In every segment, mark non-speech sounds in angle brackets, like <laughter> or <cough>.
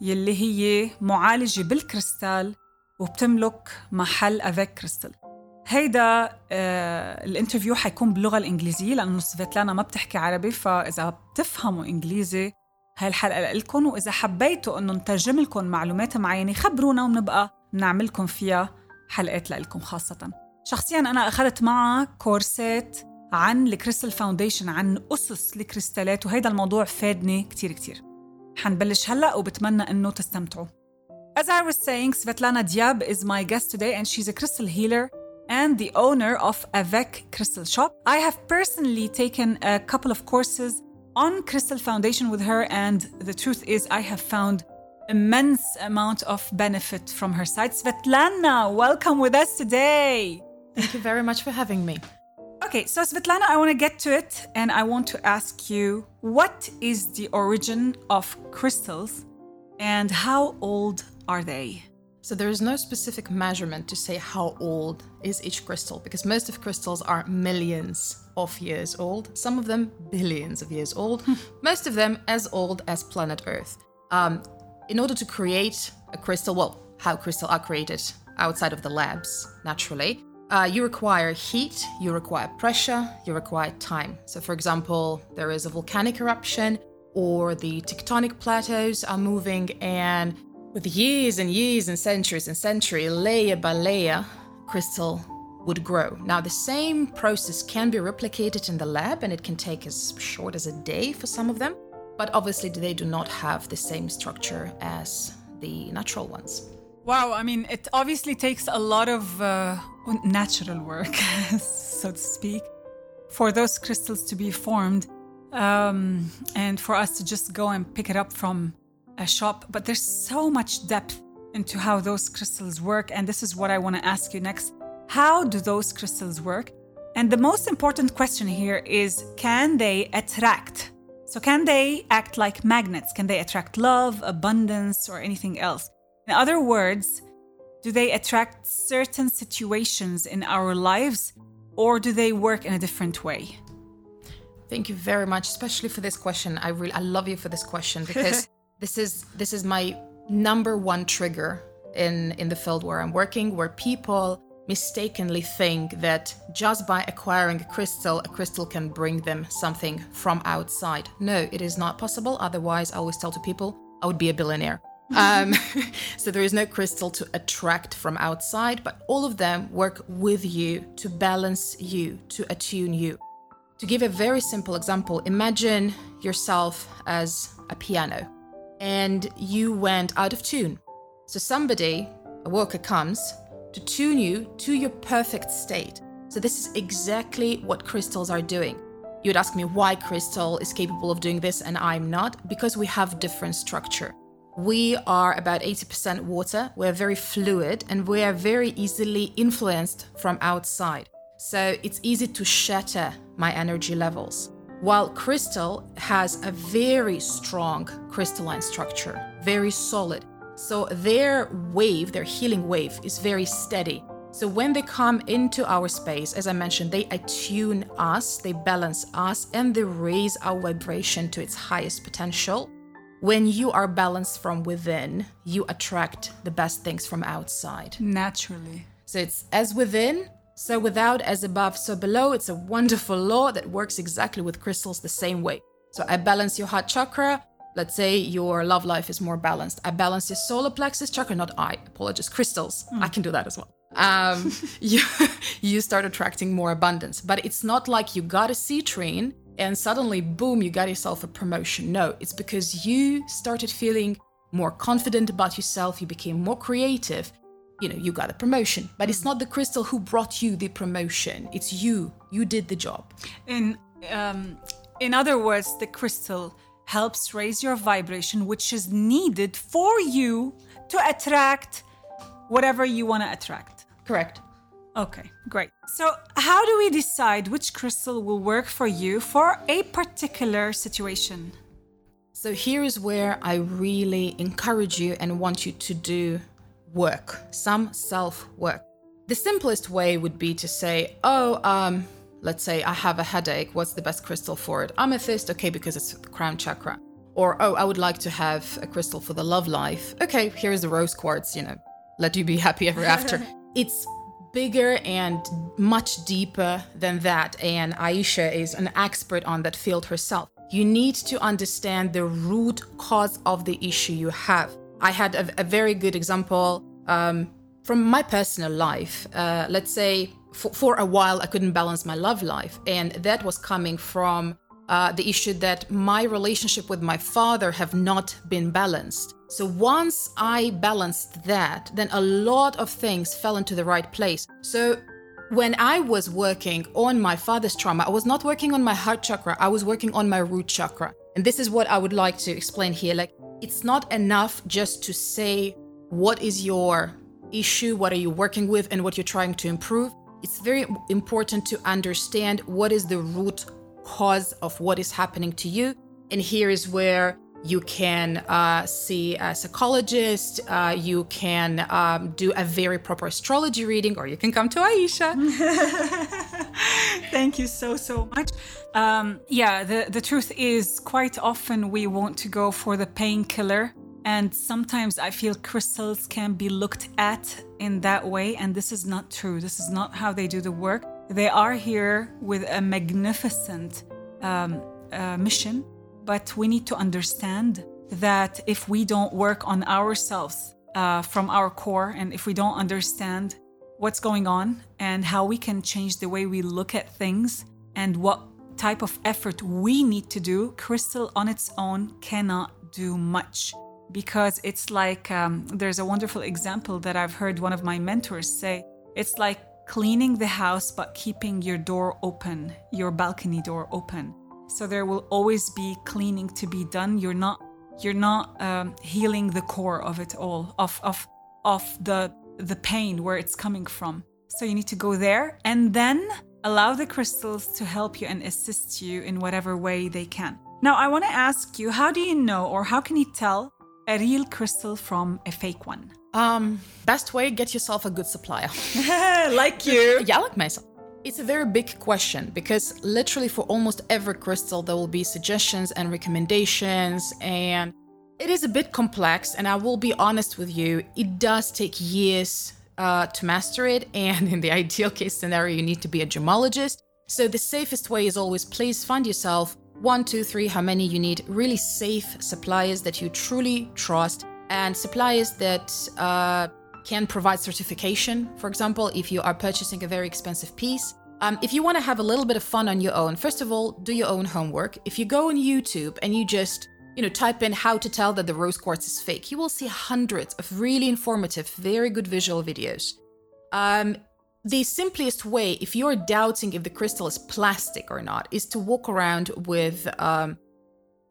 يلي هي معالجة بالكريستال وبتملك محل أفيك كريستال هيدا آه الانترفيو حيكون باللغة الإنجليزية لأنه سفيتلانا ما بتحكي عربي فإذا بتفهموا إنجليزي هاي الحلقة لكم وإذا حبيتوا إنه نترجم لكم معلومات معينة خبرونا ونبقى نعملكم فيها حلقات لكم خاصة. شخصيا أنا أخذت معها كورسات عن الكريستال فاونديشن عن أسس الكريستالات وهيدا الموضوع فادني كتير كتير. حنبلش هلأ وبتمنى إنه تستمتعوا As I was saying, Svetlana Diab is my guest today and she's a crystal healer and the owner of Avec Crystal Shop. I have personally taken a couple of courses on Crystal Foundation with her and the truth is I have found immense amount of benefit from her site. Svetlana, welcome with us today. Thank you very much for having me. Okay, so Svetlana, I want to get to it and I want to ask you what is the origin of crystals and how old are they? So there is no specific measurement to say how old is each crystal because most of crystals are millions of years old, some of them billions of years old, <laughs> most of them as old as planet Earth. Um, in order to create a crystal, well, how crystals are created outside of the labs, naturally, uh, you require heat, you require pressure, you require time. So, for example, there is a volcanic eruption or the tectonic plateaus are moving, and with years and years and centuries and centuries, layer by layer, crystal would grow. Now, the same process can be replicated in the lab, and it can take as short as a day for some of them, but obviously, they do not have the same structure as the natural ones. Wow, I mean, it obviously takes a lot of uh, natural work, <laughs> so to speak, for those crystals to be formed um, and for us to just go and pick it up from a shop. But there's so much depth into how those crystals work, and this is what I want to ask you next. How do those crystals work? And the most important question here is can they attract? So, can they act like magnets? Can they attract love, abundance, or anything else? In other words, do they attract certain situations in our lives or do they work in a different way? Thank you very much, especially for this question. I really I love you for this question <laughs> because this is this is my number one trigger in in the field where I'm working where people mistakenly think that just by acquiring a crystal a crystal can bring them something from outside. No, it is not possible. Otherwise, I always tell to people I would be a billionaire. Um, <laughs> so there is no crystal to attract from outside, but all of them work with you to balance you, to attune you. To give a very simple example, imagine yourself as a piano and you went out of tune. So somebody, a worker comes to tune you to your perfect state. So this is exactly what crystals are doing. You would ask me why crystal is capable of doing this and I'm not, because we have different structure. We are about 80% water, we're very fluid, and we are very easily influenced from outside. So it's easy to shatter my energy levels. While crystal has a very strong crystalline structure, very solid. So their wave, their healing wave, is very steady. So when they come into our space, as I mentioned, they attune us, they balance us, and they raise our vibration to its highest potential. When you are balanced from within, you attract the best things from outside. Naturally. So it's as within, so without, as above, so below. It's a wonderful law that works exactly with crystals the same way. So I balance your heart chakra. Let's say your love life is more balanced. I balance your solar plexus chakra, not I, apologies, crystals. I can do that as well. Um, <laughs> <laughs> you, you start attracting more abundance. But it's not like you got a citrine and suddenly, boom, you got yourself a promotion. No, it's because you started feeling more confident about yourself, you became more creative. You know, you got a promotion, but it's not the crystal who brought you the promotion. It's you. You did the job. In um, in other words, the crystal helps raise your vibration, which is needed for you to attract whatever you want to attract. Correct. Okay, great. So, how do we decide which crystal will work for you for a particular situation? So, here is where I really encourage you and want you to do work, some self work. The simplest way would be to say, oh, um, let's say I have a headache. What's the best crystal for it? Amethyst, okay, because it's the crown chakra. Or, oh, I would like to have a crystal for the love life. Okay, here's the rose quartz, you know, let you be happy ever after. <laughs> it's bigger and much deeper than that. And Aisha is an expert on that field herself. You need to understand the root cause of the issue you have. I had a, a very good example um, from my personal life. Uh, let's say for, for a while I couldn't balance my love life, and that was coming from uh, the issue that my relationship with my father have not been balanced. So once I balanced that, then a lot of things fell into the right place. So when I was working on my father's trauma, I was not working on my heart chakra, I was working on my root chakra. And this is what I would like to explain here. Like, it's not enough just to say what is your issue, what are you working with, and what you're trying to improve. It's very important to understand what is the root cause of what is happening to you. And here is where you can uh, see a psychologist, uh, you can um, do a very proper astrology reading, or you can come to Aisha. <laughs> <laughs> Thank you so, so much. Um, yeah, the, the truth is, quite often we want to go for the painkiller. And sometimes I feel crystals can be looked at in that way. And this is not true. This is not how they do the work. They are here with a magnificent um, uh, mission but we need to understand that if we don't work on ourselves uh, from our core and if we don't understand what's going on and how we can change the way we look at things and what type of effort we need to do, Crystal on its own cannot do much. Because it's like um, there's a wonderful example that I've heard one of my mentors say it's like cleaning the house but keeping your door open, your balcony door open. So there will always be cleaning to be done. You're not you're not um, healing the core of it all, of of of the the pain where it's coming from. So you need to go there and then allow the crystals to help you and assist you in whatever way they can. Now I want to ask you, how do you know or how can you tell a real crystal from a fake one? Um, best way, get yourself a good supplier. <laughs> <laughs> like you. yeah, like myself. It's a very big question because literally for almost every crystal, there will be suggestions and recommendations, and it is a bit complex. And I will be honest with you, it does take years uh, to master it. <laughs> And in the ideal case scenario, you need to be a gemologist. So the safest way is always please find yourself one, two, three, how many you need, really safe suppliers that you truly trust, and suppliers that uh, can provide certification. For example, if you are purchasing a very expensive piece, um, if you want to have a little bit of fun on your own, first of all, do your own homework. If you go on YouTube and you just you know, type in how to tell that the rose quartz is fake. You will see hundreds of really informative, very good visual videos. Um, the simplest way, if you're doubting if the crystal is plastic or not, is to walk around with um,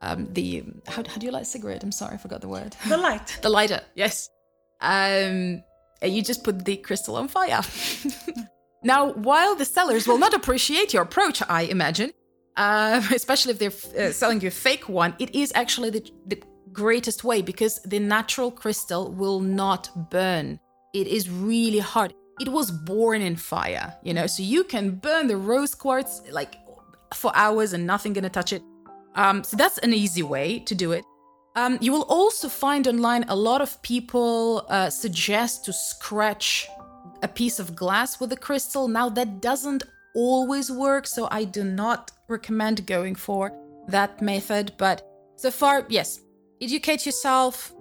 um, the how, how do you light a cigarette? I'm sorry, I forgot the word. The light. <laughs> the lighter. Yes um, you just put the crystal on fire. <laughs> now, while the sellers will not appreciate your approach, I imagine, uh, <laughs> especially if they're uh, selling you a fake one, it is actually the, the greatest way because the natural crystal will not burn. It is really hard. It was born in fire, you know, so you can burn the rose quartz like for hours and nothing gonna touch it. Um, so that's an easy way to do it. Um, you will also find online a lot of people uh, suggest to scratch a piece of glass with a crystal. Now, that doesn't always work, so I do not recommend going for that method. But so far, yes, educate yourself,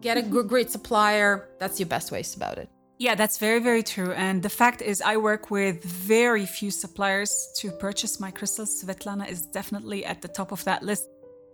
get a great supplier. That's your best ways about it. Yeah, that's very, very true. And the fact is, I work with very few suppliers to purchase my crystals. Svetlana is definitely at the top of that list.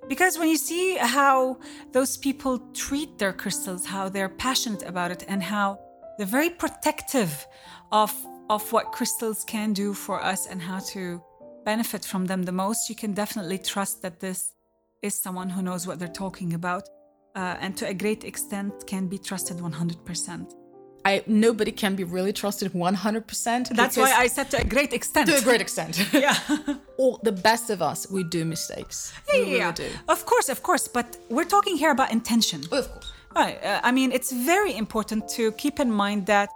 Because when you see how those people treat their crystals, how they're passionate about it, and how they're very protective of, of what crystals can do for us and how to benefit from them the most, you can definitely trust that this is someone who knows what they're talking about uh, and to a great extent can be trusted 100%. I, nobody can be really trusted 100%. That's why I said to a great extent. To a great extent. <laughs> yeah. <laughs> All the best of us, we do mistakes. Yeah, we yeah. really do. Of course, of course. But we're talking here about intention. Oh, Of course. Right. Uh, I mean, it's very important to keep in mind that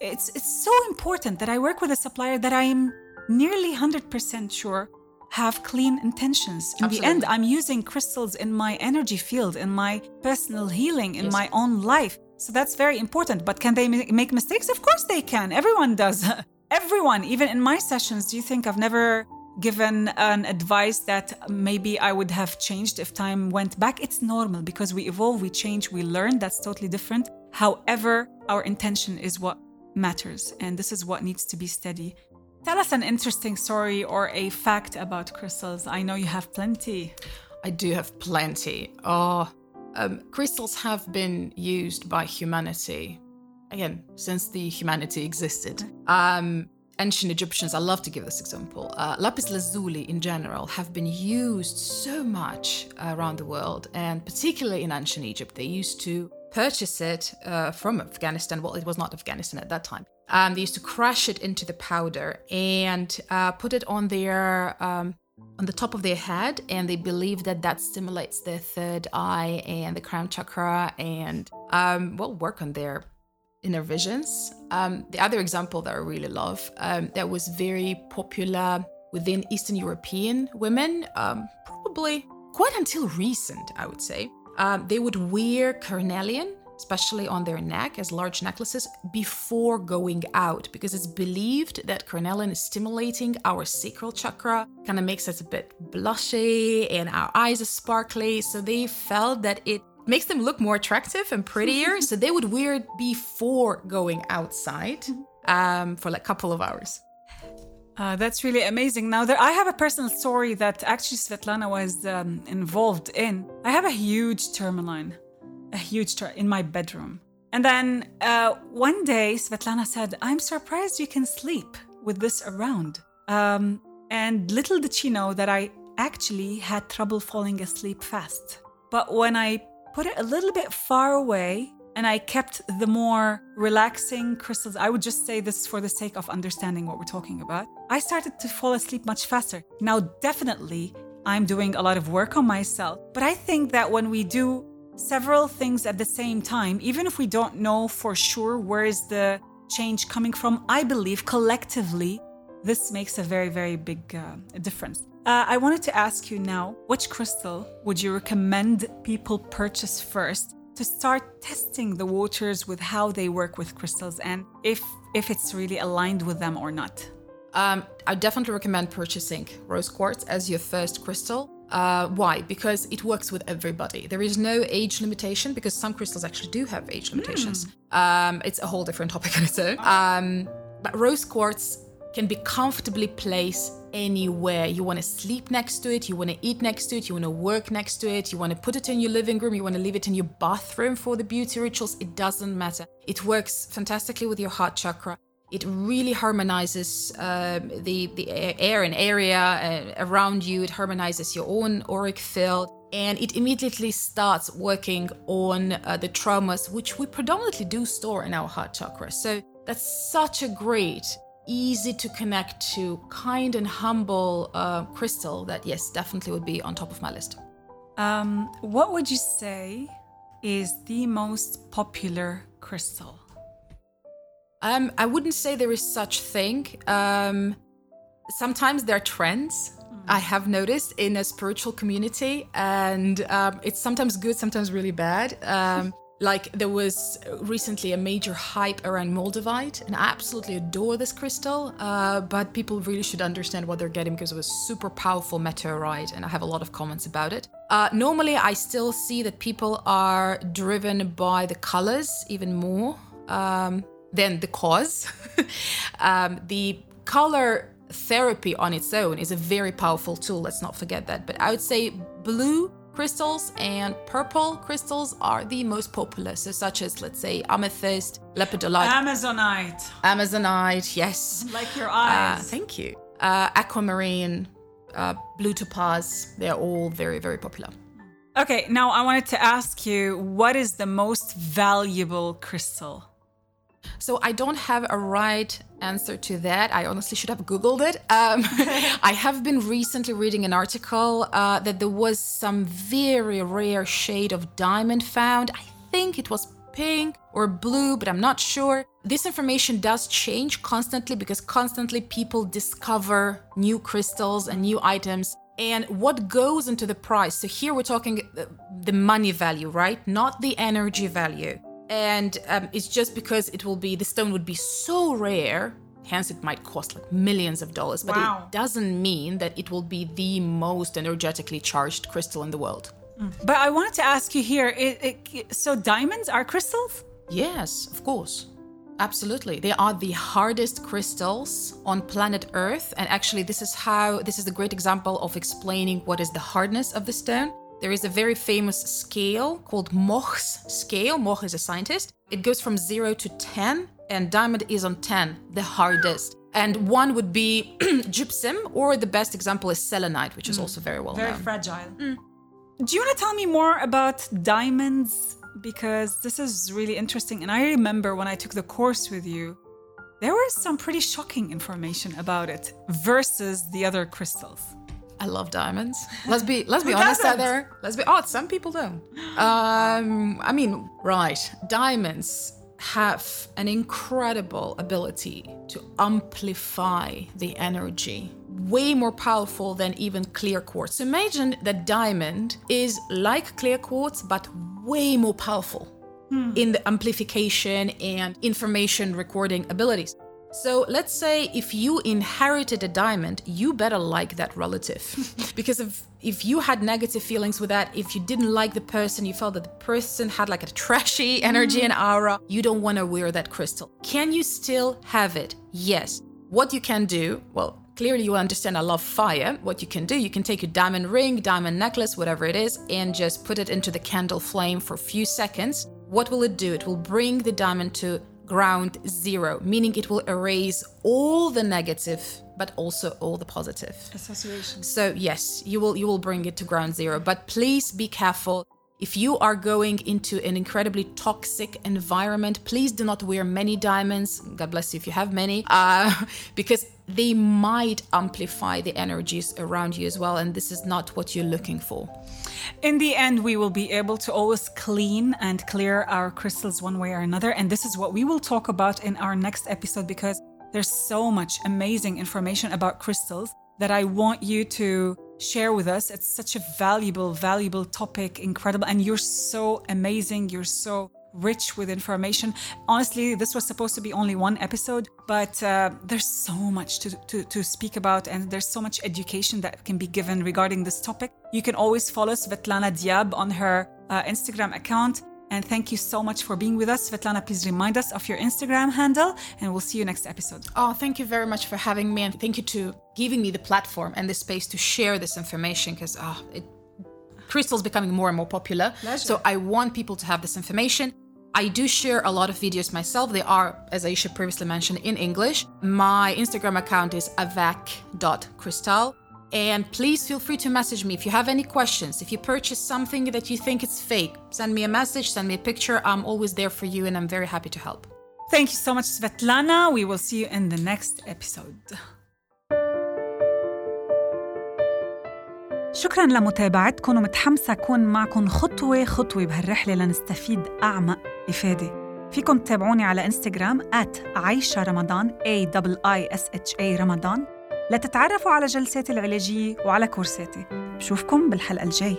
it's it's so important that I work with a supplier that I am nearly 100% sure have clean intentions. In Absolutely. the end, I'm using crystals in my energy field, in my personal healing, in Yes. my own life. So that's very important. But can they make mistakes? Of course they can. Everyone does. <laughs> Everyone, even in my sessions, do you think I've never given an advice that maybe I would have changed if time went back? It's normal because we evolve, we change, we learn. That's totally different. However, our intention is what matters, and this is what needs to be steady. Tell us an interesting story or a fact about crystals. I know you have plenty. I do have plenty. Oh, um, crystals have been used by humanity, again, since the humanity existed. Um, ancient Egyptians, I love to give this example. Uh, lapis lazuli in general have been used so much around the world, and particularly in ancient Egypt, they used to purchase it uh, from Afghanistan. Well, it was not Afghanistan at that time. Um, they used to crush it into the powder and uh, put it on their um, on the top of their head, and they believe that that stimulates their third eye and the crown chakra, and um, well, work on their inner visions. Um, the other example that I really love um, that was very popular within Eastern European women, um, probably quite until recent, I would say. Um, they would wear carnelian, especially on their neck, as large necklaces before going out because it's believed that carnelian is stimulating our sacral chakra, kind of makes us a bit blushy and our eyes are sparkly. So they felt that it makes them look more attractive and prettier. <laughs> so they would wear it before going outside um, for like a couple of hours. Uh, that's really amazing. Now, there, I have a personal story that actually Svetlana was um, involved in. I have a huge tourmaline, a huge tur- in my bedroom. And then uh, one day, Svetlana said, I'm surprised you can sleep with this around. Um, and little did she know that I actually had trouble falling asleep fast. But when I put it a little bit far away and I kept the more relaxing crystals. I would just say this for the sake of understanding what we're talking about. I started to fall asleep much faster. Now, definitely, I'm doing a lot of work on myself, but I think that when we do several things at the same time, even if we don't know for sure where is the change coming from, I believe collectively this makes a very, very big uh, difference. Uh, I wanted to ask you now which crystal would you recommend people purchase first to start testing the waters with how they work with crystals and if, if it's really aligned with them or not? Um, I definitely recommend purchasing rose quartz as your first crystal. Uh, why? Because it works with everybody. There is no age limitation because some crystals actually do have age limitations. Um, it's a whole different topic on its own. Um, but rose quartz can be comfortably placed anywhere. You want to sleep next to it, you want to eat next to it, you want to work next to it, you want to put it in your living room, you want to leave it in your bathroom for the beauty rituals. It doesn't matter. It works fantastically with your heart chakra. It really harmonizes um, the the air and area uh, around you. It harmonizes your own auric field, and it immediately starts working on uh, the traumas which we predominantly do store in our heart chakra. So that's such a great easy to connect to, kind and humble uh, crystal that, yes, definitely would be on top of my list. Um, what would you say is the most popular crystal? Um, I wouldn't say there is such thing. Um, sometimes there are trends. I have noticed in a spiritual community, and um, it's sometimes good, sometimes really bad. Um, <laughs> like there was recently a major hype around Moldavite, and I absolutely adore this crystal. Uh, but people really should understand what they're getting because it was super powerful meteorite, and I have a lot of comments about it. Uh, normally, I still see that people are driven by the colors even more um, than the cause. <laughs> um, the color therapy on its own is a very powerful tool. Let's not forget that. But I would say blue crystals and purple crystals are the most popular. So, such as, let's say, amethyst, lepidolite, Amazonite, amazonite, yes. like your Uh, eyes. thank you. Uh, aquamarine, uh, blue topaz, they're all very, very popular. Okay, now I wanted to ask you what is the most valuable crystal? So I don't have a right answer to that. I honestly should have Googled it. Um, <laughs> I have been recently reading an article uh, that there was some very rare shade of diamond found. I think it was pink or blue, but I'm not sure. This information does change constantly because constantly people discover new crystals and new items and what goes into the price. So here we're talking the money value, right? Not the energy value. And um, it's just because it will be, the stone would be so rare, hence it might cost like millions of dollars, but Wow. it doesn't mean that it will be the most energetically charged crystal in the world. But I wanted to ask you here it, it, so diamonds are crystals? Yes, of course. Absolutely. They are the hardest crystals on planet Earth. And actually, this is how, this is a great example of explaining what is the hardness of the stone. There is a very famous scale called Mohs's scale. Mohs is a scientist. It goes from zero to 10, and diamond is on 10, the hardest. And one would be <clears throat> gypsum, or the best example is selenite, which is mm. also very well Very known. Very fragile. Mm. Do you want to tell me more about diamonds? Because this is really interesting. And I remember when I took the course with you, there was some pretty shocking information about it versus the other crystals. I love diamonds. <laughs> Let's be let's be honest out there. Let's be oh, some people don't. Um, I mean, right. Diamonds have an incredible ability to amplify the energy. Way more powerful than even clear quartz. Imagine that diamond is like clear quartz, but way more powerful in the amplification and information recording abilities. So let's say if you inherited a diamond, you better like that relative. <laughs> because if if you had negative feelings with that, if you didn't like the person, you felt that the person had like a trashy mm-hmm. energy and aura, you don't want to wear that crystal. Can you still have it? Yes. What you can do, well, clearly you understand I love fire. What you can do, you can take your diamond ring, diamond necklace, whatever it is, and just put it into the candle flame for a few seconds. What will it do? It will bring the diamond to ground zero, meaning it will erase all the negative, but also all the positive. Association. So yes, you will you will bring it to ground zero, but please be careful. If you are going into an incredibly toxic environment, please do not wear many diamonds. God bless you if you have many, uh, <laughs> because they might amplify the energies around you as well, and this is not what you're looking for. In the end, we will be able to always clean and clear our crystals one way or another. And this is what we will talk about in our next episode because there's so much amazing information about crystals that I want you to share with us. It's such a valuable, valuable topic, incredible. And you're so amazing. You're so rich with information. Honestly, this was supposed to be only one episode, but uh, there's so much to, to, to speak about, and there's so much education that can be given regarding this topic. You can always follow Svetlana Diab on her uh, Instagram account. And thank you so much for being with us. Svetlana, please remind us of your Instagram handle, and we'll see you next episode. Oh, thank you very much for having me, and thank you to giving me the platform and the space to share this information because oh, it crystal's becoming more and more popular. Pleasure. So I want people to have this information. I do share a lot of videos myself. They are, as Aisha previously mentioned, in English. My Instagram account is avec.crystal. And please feel free to message me if you have any questions. If you purchase something that you think is fake, send me a message, send me a picture. I'm always there for you and I'm very happy to help. Thank you so much, Svetlana. We will see you in the next episode. شكرا لمتابعتكم ومتحمسة أكون معكم خطوة خطوة بهالرحلة لنستفيد أعمق إفادة. فيكم تتابعوني على إنستغرام at عايشة رمضان A I S H A رمضان. لتتعرفوا على جلساتي العلاجية وعلى كورساتي. بشوفكم بالحلقة الجاي